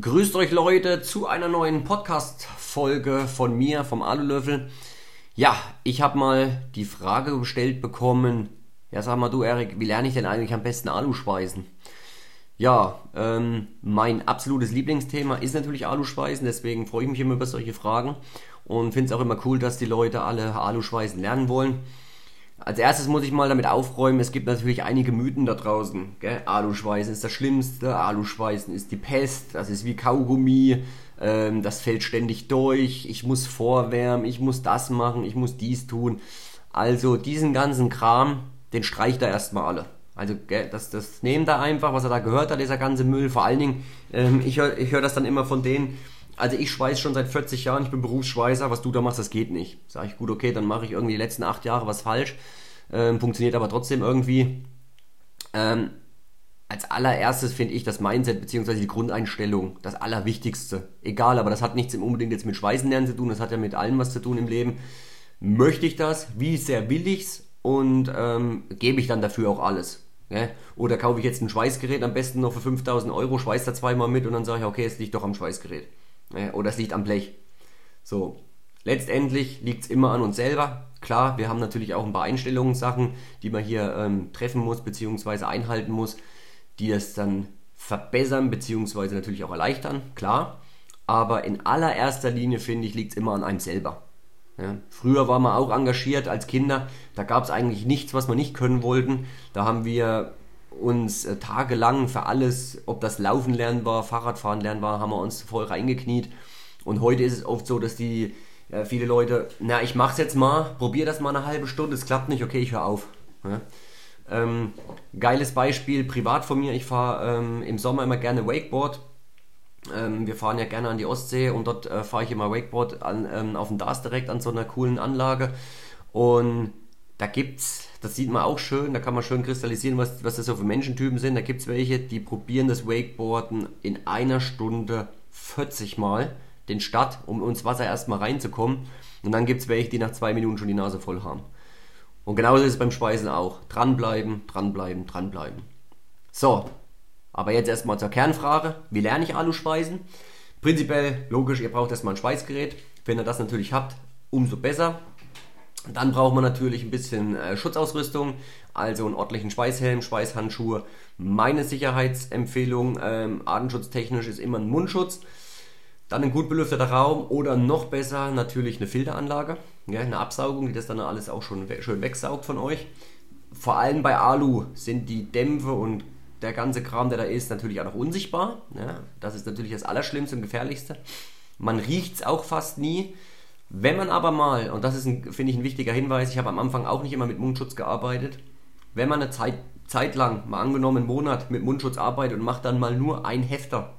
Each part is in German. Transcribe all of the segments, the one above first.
Grüßt euch Leute zu einer neuen Podcast-Folge von mir, vom Alulöffel. Ja, ich habe mal die Frage gestellt bekommen, ja sag mal du Erik, wie lerne ich denn eigentlich am besten Aluspeisen? Ja, ähm, mein absolutes Lieblingsthema ist natürlich Aluspeisen, deswegen freue ich mich immer über solche Fragen und finde es auch immer cool, dass die Leute alle Aluspeisen lernen wollen. Als erstes muss ich mal damit aufräumen, es gibt natürlich einige Mythen da draußen. Gell? Aluschweißen ist das Schlimmste, Aluschweißen ist die Pest, das ist wie Kaugummi, ähm, das fällt ständig durch, ich muss vorwärmen, ich muss das machen, ich muss dies tun. Also diesen ganzen Kram, den streicht er erstmal alle. Also gell, das, das nehmt er einfach, was er da gehört hat, dieser ganze Müll. Vor allen Dingen, ähm, ich höre ich hör das dann immer von denen, also ich schweiß schon seit 40 Jahren, ich bin Berufsschweißer, was du da machst, das geht nicht. Sag ich, gut, okay, dann mache ich irgendwie die letzten acht Jahre was falsch. Ähm, funktioniert aber trotzdem irgendwie. Ähm, als allererstes finde ich das Mindset bzw. die Grundeinstellung das Allerwichtigste. Egal, aber das hat nichts unbedingt jetzt mit Schweißenlernen zu tun, das hat ja mit allem was zu tun im Leben. Möchte ich das? Wie sehr will ich's? Und ähm, gebe ich dann dafür auch alles? Ja? Oder kaufe ich jetzt ein Schweißgerät, am besten noch für 5000 Euro, schweiß da zweimal mit und dann sage ich, okay, es liegt doch am Schweißgerät. Ja? Oder es liegt am Blech. So, letztendlich liegt es immer an uns selber. Klar, wir haben natürlich auch ein paar Einstellungssachen, die man hier ähm, treffen muss, beziehungsweise einhalten muss, die es dann verbessern, beziehungsweise natürlich auch erleichtern, klar. Aber in allererster Linie, finde ich, liegt es immer an einem selber. Ja. Früher war man auch engagiert als Kinder, da gab es eigentlich nichts, was wir nicht können wollten. Da haben wir uns äh, tagelang für alles, ob das Laufen lernen war, Fahrradfahren lernen war, haben wir uns voll reingekniet. Und heute ist es oft so, dass die ja, viele Leute, na, ich mach's jetzt mal, probier das mal eine halbe Stunde, es klappt nicht, okay, ich höre auf. Ja. Ähm, geiles Beispiel, privat von mir, ich fahre ähm, im Sommer immer gerne Wakeboard. Ähm, wir fahren ja gerne an die Ostsee und dort äh, fahre ich immer Wakeboard an, ähm, auf dem Dars direkt an so einer coolen Anlage. Und da gibt's, das sieht man auch schön, da kann man schön kristallisieren, was, was das so für Menschentypen sind. Da gibt's welche, die probieren das Wakeboarden in einer Stunde 40 Mal den Start, um ins Wasser erstmal reinzukommen. Und dann gibt es welche, die nach zwei Minuten schon die Nase voll haben. Und genauso ist es beim Speisen auch. Dranbleiben, dranbleiben, dranbleiben. So, aber jetzt erstmal zur Kernfrage. Wie lerne ich Aluspeisen? Prinzipiell logisch, ihr braucht erstmal ein Schweißgerät. Wenn ihr das natürlich habt, umso besser. Dann braucht man natürlich ein bisschen äh, Schutzausrüstung, also einen ordentlichen Schweißhelm, Schweißhandschuhe. Meine Sicherheitsempfehlung, ähm, artenschutztechnisch, ist immer ein Mundschutz. Dann ein gut belüfteter Raum oder noch besser natürlich eine Filteranlage, ja, eine Absaugung, die das dann alles auch schon schön wegsaugt von euch. Vor allem bei Alu sind die Dämpfe und der ganze Kram, der da ist, natürlich auch noch unsichtbar. Ja, das ist natürlich das Allerschlimmste und Gefährlichste. Man riecht es auch fast nie. Wenn man aber mal, und das ist, finde ich, ein wichtiger Hinweis, ich habe am Anfang auch nicht immer mit Mundschutz gearbeitet, wenn man eine Zeit, Zeit lang, mal angenommen einen Monat mit Mundschutz arbeitet und macht dann mal nur ein Hefter,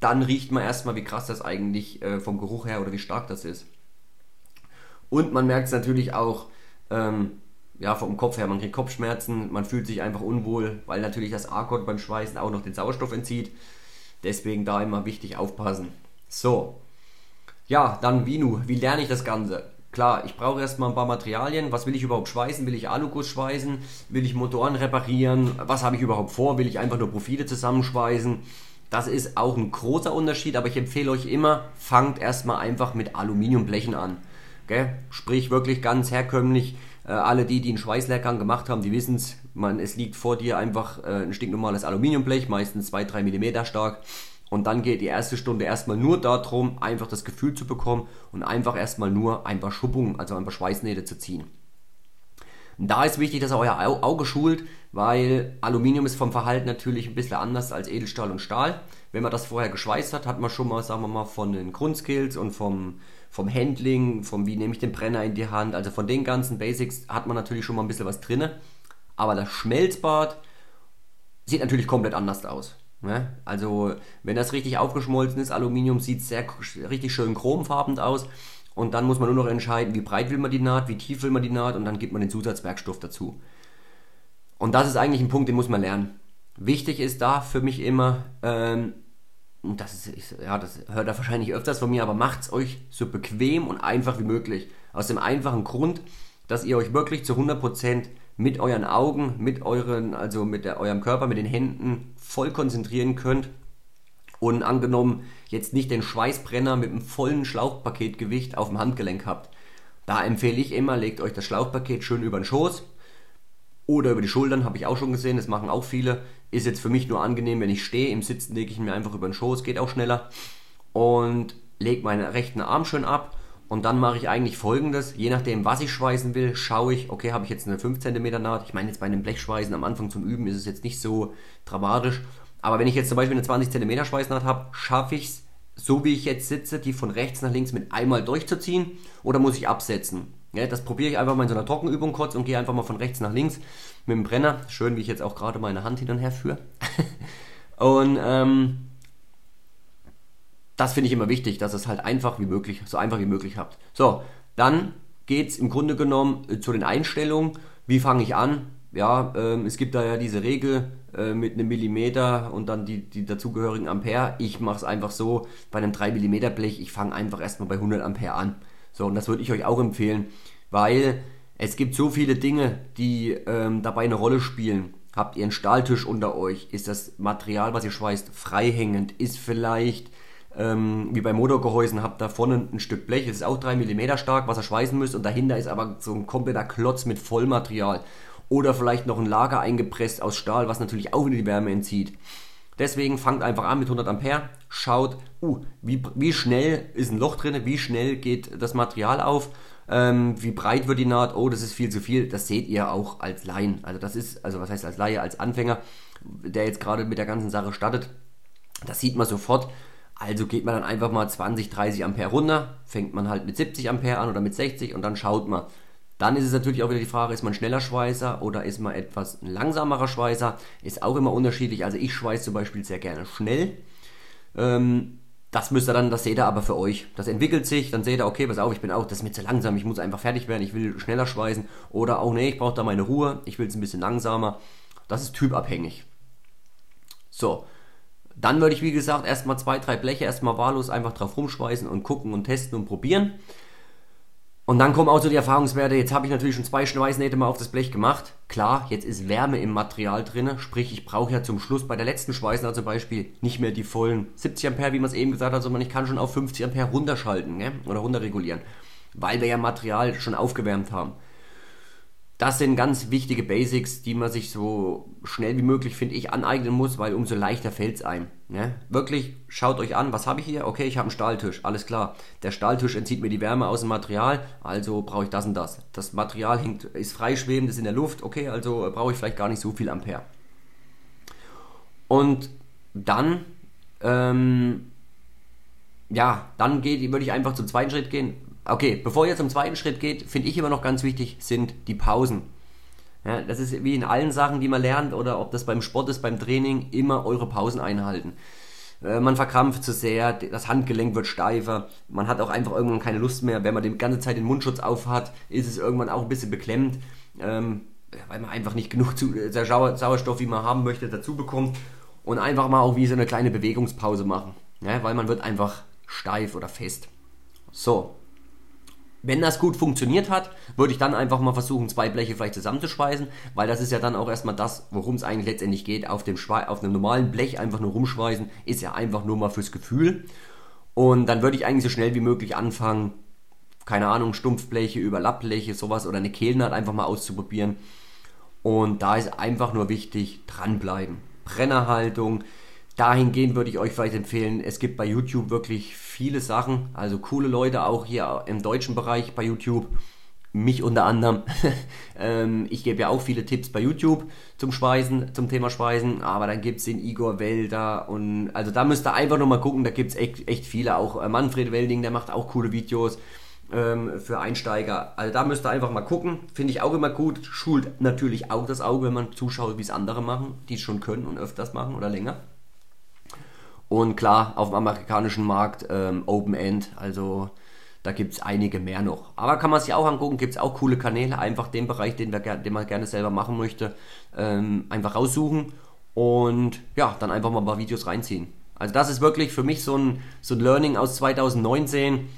dann riecht man erstmal, wie krass das eigentlich äh, vom Geruch her oder wie stark das ist. Und man merkt es natürlich auch ähm, ja, vom Kopf her, man kriegt Kopfschmerzen, man fühlt sich einfach unwohl, weil natürlich das Arkot beim Schweißen auch noch den Sauerstoff entzieht. Deswegen da immer wichtig aufpassen. So, ja, dann Vinu, wie lerne ich das Ganze? Klar, ich brauche erstmal ein paar Materialien. Was will ich überhaupt schweißen? Will ich Aluguss schweißen? Will ich Motoren reparieren? Was habe ich überhaupt vor? Will ich einfach nur Profile zusammenschweißen? Das ist auch ein großer Unterschied, aber ich empfehle euch immer, fangt erstmal einfach mit Aluminiumblechen an. Gell? Sprich wirklich ganz herkömmlich. Äh, alle die, die einen Schweißlehrgang gemacht haben, die wissen es. Es liegt vor dir einfach äh, ein stinknormales Aluminiumblech, meistens 2-3 mm stark. Und dann geht die erste Stunde erstmal nur darum, einfach das Gefühl zu bekommen und einfach erstmal nur ein paar Schuppungen, also ein paar Schweißnähte zu ziehen. Da ist wichtig, dass ihr euer Auge schult, weil Aluminium ist vom Verhalten natürlich ein bisschen anders als Edelstahl und Stahl. Wenn man das vorher geschweißt hat, hat man schon mal, sagen wir mal, von den Grundskills und vom, vom Handling, vom wie nehme ich den Brenner in die Hand, also von den ganzen Basics hat man natürlich schon mal ein bisschen was drin. Aber das Schmelzbad sieht natürlich komplett anders aus. Ne? Also, wenn das richtig aufgeschmolzen ist, Aluminium sieht sehr richtig schön chromfarben aus. Und dann muss man nur noch entscheiden, wie breit will man die Naht, wie tief will man die Naht und dann gibt man den Zusatzwerkstoff dazu. Und das ist eigentlich ein Punkt, den muss man lernen. Wichtig ist da für mich immer, ähm, das ist, ja, das hört er wahrscheinlich öfters von mir, aber macht es euch so bequem und einfach wie möglich. Aus dem einfachen Grund, dass ihr euch wirklich zu 100% mit euren Augen, mit euren, also mit der, eurem Körper, mit den Händen voll konzentrieren könnt und angenommen jetzt nicht den Schweißbrenner mit einem vollen Schlauchpaketgewicht auf dem Handgelenk habt, da empfehle ich immer, legt euch das Schlauchpaket schön über den Schoß oder über die Schultern, habe ich auch schon gesehen, das machen auch viele. Ist jetzt für mich nur angenehm, wenn ich stehe. Im Sitzen lege ich mir einfach über den Schoß, geht auch schneller. Und lege meinen rechten Arm schön ab. Und dann mache ich eigentlich folgendes, je nachdem was ich schweißen will, schaue ich, okay, habe ich jetzt eine 5 cm Naht. Ich meine jetzt bei einem Blechschweißen am Anfang zum Üben ist es jetzt nicht so dramatisch. Aber wenn ich jetzt zum Beispiel eine 20 cm Schweißnaht habe, schaffe ich es, so wie ich jetzt sitze, die von rechts nach links mit einmal durchzuziehen oder muss ich absetzen? Ja, das probiere ich einfach mal in so einer Trockenübung kurz und gehe einfach mal von rechts nach links mit dem Brenner. Schön, wie ich jetzt auch gerade meine Hand hin und her führe. und ähm, das finde ich immer wichtig, dass es halt einfach wie möglich, so einfach wie möglich habt. So, dann geht es im Grunde genommen äh, zu den Einstellungen. Wie fange ich an? Ja, ähm, es gibt da ja diese Regel äh, mit einem Millimeter und dann die, die dazugehörigen Ampere. Ich mache es einfach so, bei einem 3 mm Blech, ich fange einfach erstmal bei 100 Ampere an. So, und das würde ich euch auch empfehlen, weil es gibt so viele Dinge, die ähm, dabei eine Rolle spielen. Habt ihr einen Stahltisch unter euch? Ist das Material, was ihr schweißt, freihängend? Ist vielleicht, ähm, wie bei Motorgehäusen, habt da vorne ein Stück Blech, es ist auch 3 mm stark, was ihr schweißen müsst, und dahinter ist aber so ein kompletter Klotz mit Vollmaterial. Oder vielleicht noch ein Lager eingepresst aus Stahl, was natürlich auch wieder die Wärme entzieht. Deswegen fangt einfach an mit 100 Ampere, schaut, uh, wie, wie schnell ist ein Loch drin, wie schnell geht das Material auf, ähm, wie breit wird die Naht, oh, das ist viel zu viel. Das seht ihr auch als Laien. Also das ist, also was heißt als Laie, als Anfänger, der jetzt gerade mit der ganzen Sache startet, das sieht man sofort. Also geht man dann einfach mal 20, 30 Ampere runter, fängt man halt mit 70 Ampere an oder mit 60 und dann schaut man, dann ist es natürlich auch wieder die Frage, ist man schneller Schweißer oder ist man etwas langsamerer Schweißer? Ist auch immer unterschiedlich. Also ich schweiße zum Beispiel sehr gerne schnell. Ähm, das müsst ihr dann, das seht ihr aber für euch. Das entwickelt sich, dann seht ihr, okay, pass auf, ich bin auch, das ist mir zu langsam, ich muss einfach fertig werden, ich will schneller schweißen. Oder auch, nee, ich brauche da meine Ruhe, ich will es ein bisschen langsamer. Das ist typabhängig. So, dann würde ich, wie gesagt, erstmal zwei, drei Bleche erstmal wahllos einfach drauf rumschweißen und gucken und testen und probieren. Und dann kommen auch so die Erfahrungswerte, jetzt habe ich natürlich schon zwei Schweißnähte mal auf das Blech gemacht. Klar, jetzt ist Wärme im Material drin, sprich ich brauche ja zum Schluss bei der letzten Schweißnaht zum Beispiel nicht mehr die vollen 70 Ampere, wie man es eben gesagt hat, sondern ich kann schon auf 50 Ampere runterschalten ne? oder runterregulieren, weil wir ja Material schon aufgewärmt haben das sind ganz wichtige Basics, die man sich so schnell wie möglich, finde ich, aneignen muss, weil umso leichter fällt es einem. Ne? Wirklich, schaut euch an, was habe ich hier? Okay, ich habe einen Stahltisch, alles klar. Der Stahltisch entzieht mir die Wärme aus dem Material, also brauche ich das und das. Das Material hängt, ist freischwebend, ist in der Luft, okay, also brauche ich vielleicht gar nicht so viel Ampere. Und dann, ähm, ja, dann würde ich einfach zum zweiten Schritt gehen. Okay, bevor ihr zum zweiten Schritt geht, finde ich immer noch ganz wichtig, sind die Pausen. Ja, das ist wie in allen Sachen, die man lernt, oder ob das beim Sport ist, beim Training, immer eure Pausen einhalten. Äh, man verkrampft zu sehr, das Handgelenk wird steifer, man hat auch einfach irgendwann keine Lust mehr. Wenn man die ganze Zeit den Mundschutz auf hat, ist es irgendwann auch ein bisschen beklemmt, ähm, weil man einfach nicht genug zu, äh, Sauerstoff, wie man haben möchte, dazu bekommt. Und einfach mal auch wie so eine kleine Bewegungspause machen, ja, weil man wird einfach steif oder fest. So, wenn das gut funktioniert hat, würde ich dann einfach mal versuchen, zwei Bleche vielleicht zusammenzuschweißen, weil das ist ja dann auch erstmal das, worum es eigentlich letztendlich geht. Auf dem, auf einem normalen Blech einfach nur rumschweißen, ist ja einfach nur mal fürs Gefühl. Und dann würde ich eigentlich so schnell wie möglich anfangen, keine Ahnung, Stumpfbleche, Überlappbleche, sowas oder eine Kehlnaht einfach mal auszuprobieren. Und da ist einfach nur wichtig, dranbleiben. Brennerhaltung, dahingehend würde ich euch vielleicht empfehlen, es gibt bei YouTube wirklich viele Sachen, also coole Leute auch hier im deutschen Bereich bei YouTube, mich unter anderem. ähm, ich gebe ja auch viele Tipps bei YouTube zum Schweißen, zum Thema Schweißen, aber dann gibt es den Igor Welder und also da müsst ihr einfach nochmal gucken, da gibt es echt, echt viele, auch äh, Manfred Welding, der macht auch coole Videos ähm, für Einsteiger. Also da müsst ihr einfach mal gucken, finde ich auch immer gut, schult natürlich auch das Auge, wenn man zuschaut, wie es andere machen, die es schon können und öfters machen oder länger. Und klar, auf dem amerikanischen Markt ähm, Open End, also da gibt es einige mehr noch. Aber kann man sich auch angucken, gibt es auch coole Kanäle, einfach den Bereich, den, wir, den man gerne selber machen möchte, ähm, einfach raussuchen und ja, dann einfach mal ein paar Videos reinziehen. Also das ist wirklich für mich so ein, so ein Learning aus 2019.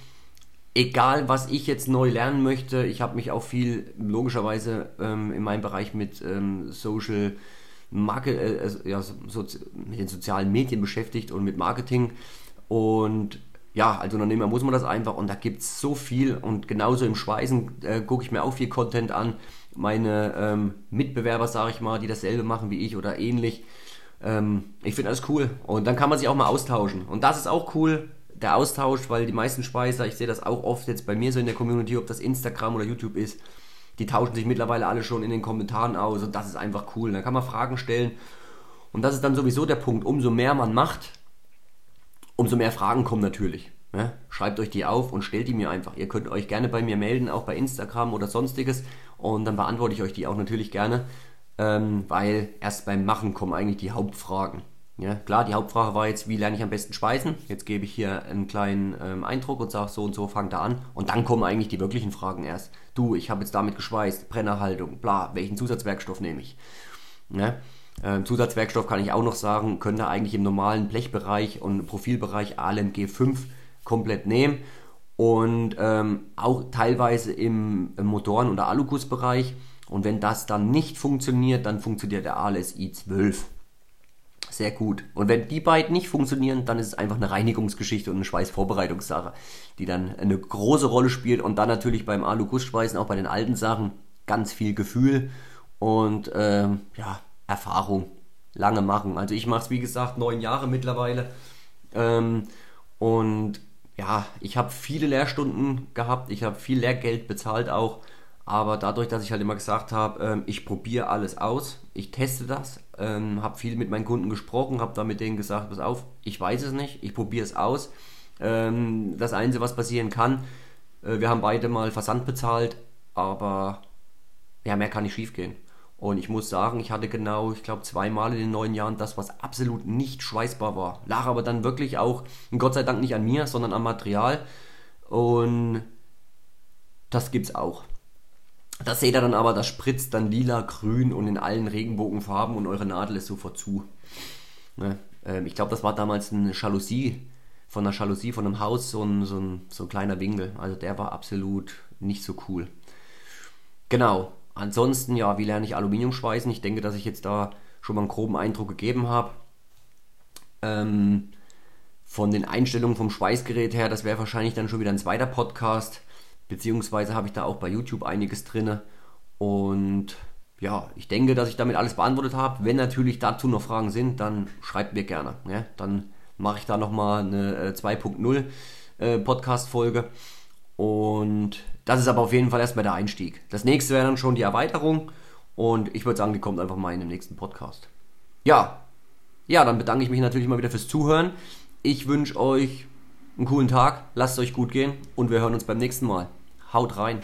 Egal, was ich jetzt neu lernen möchte, ich habe mich auch viel logischerweise ähm, in meinem Bereich mit ähm, Social Marke, äh, ja, so, mit den sozialen Medien beschäftigt und mit Marketing. Und ja, als Unternehmer muss man das einfach und da gibt es so viel und genauso im Schweißen äh, gucke ich mir auch viel Content an. Meine ähm, Mitbewerber, sage ich mal, die dasselbe machen wie ich oder ähnlich. Ähm, ich finde das cool und dann kann man sich auch mal austauschen. Und das ist auch cool, der Austausch, weil die meisten Schweißer, ich sehe das auch oft jetzt bei mir so in der Community, ob das Instagram oder YouTube ist, die tauschen sich mittlerweile alle schon in den Kommentaren aus und das ist einfach cool. Da kann man Fragen stellen und das ist dann sowieso der Punkt. Umso mehr man macht, umso mehr Fragen kommen natürlich. Ja? Schreibt euch die auf und stellt die mir einfach. Ihr könnt euch gerne bei mir melden, auch bei Instagram oder sonstiges und dann beantworte ich euch die auch natürlich gerne, ähm, weil erst beim Machen kommen eigentlich die Hauptfragen. Ja, klar, die Hauptfrage war jetzt, wie lerne ich am besten speisen? Jetzt gebe ich hier einen kleinen ähm, Eindruck und sage so und so, fang da an. Und dann kommen eigentlich die wirklichen Fragen erst. Du, ich habe jetzt damit geschweißt, Brennerhaltung, bla, welchen Zusatzwerkstoff nehme ich? Ja, ähm, Zusatzwerkstoff kann ich auch noch sagen, könnt ihr eigentlich im normalen Blechbereich und Profilbereich ALMG 5 komplett nehmen. Und ähm, auch teilweise im, im Motoren- oder Alugussbereich. Und wenn das dann nicht funktioniert, dann funktioniert der ALSI 12 sehr gut. Und wenn die beiden nicht funktionieren, dann ist es einfach eine Reinigungsgeschichte und eine Schweißvorbereitungssache, die dann eine große Rolle spielt. Und dann natürlich beim Alu-Gussschweißen, auch bei den alten Sachen, ganz viel Gefühl und ähm, ja, Erfahrung. Lange machen. Also ich mache es, wie gesagt, neun Jahre mittlerweile. Ähm, und ja, ich habe viele Lehrstunden gehabt, ich habe viel Lehrgeld bezahlt auch. Aber dadurch, dass ich halt immer gesagt habe, ähm, ich probiere alles aus, ich teste das, ähm, habe viel mit meinen Kunden gesprochen, habe da mit denen gesagt, pass auf, ich weiß es nicht, ich probiere es aus. Ähm, das Einzige, was passieren kann, äh, wir haben beide mal Versand bezahlt, aber ja, mehr kann nicht schief gehen. Und ich muss sagen, ich hatte genau, ich glaube, zweimal in den neun Jahren das, was absolut nicht schweißbar war. Lag aber dann wirklich auch, Gott sei Dank nicht an mir, sondern am Material. Und das gibt's auch. Das seht ihr dann aber, das spritzt dann lila, grün und in allen Regenbogenfarben und eure Nadel ist sofort zu. Ne? Ähm, ich glaube, das war damals eine Jalousie, von einer Jalousie von einem Haus, so ein, so, ein, so ein kleiner Winkel. Also der war absolut nicht so cool. Genau. Ansonsten, ja, wie lerne ich Aluminium schweißen? Ich denke, dass ich jetzt da schon mal einen groben Eindruck gegeben habe. Ähm, von den Einstellungen vom Schweißgerät her, das wäre wahrscheinlich dann schon wieder ein zweiter Podcast. Beziehungsweise habe ich da auch bei YouTube einiges drin. Und ja, ich denke, dass ich damit alles beantwortet habe. Wenn natürlich dazu noch Fragen sind, dann schreibt mir gerne. Ja? Dann mache ich da nochmal eine 2.0 äh, äh, Podcast-Folge. Und das ist aber auf jeden Fall erstmal der Einstieg. Das nächste wäre dann schon die Erweiterung. Und ich würde sagen, die kommt einfach mal in den nächsten Podcast. Ja, ja, dann bedanke ich mich natürlich mal wieder fürs Zuhören. Ich wünsche euch einen coolen Tag, lasst es euch gut gehen und wir hören uns beim nächsten Mal. Haut rein!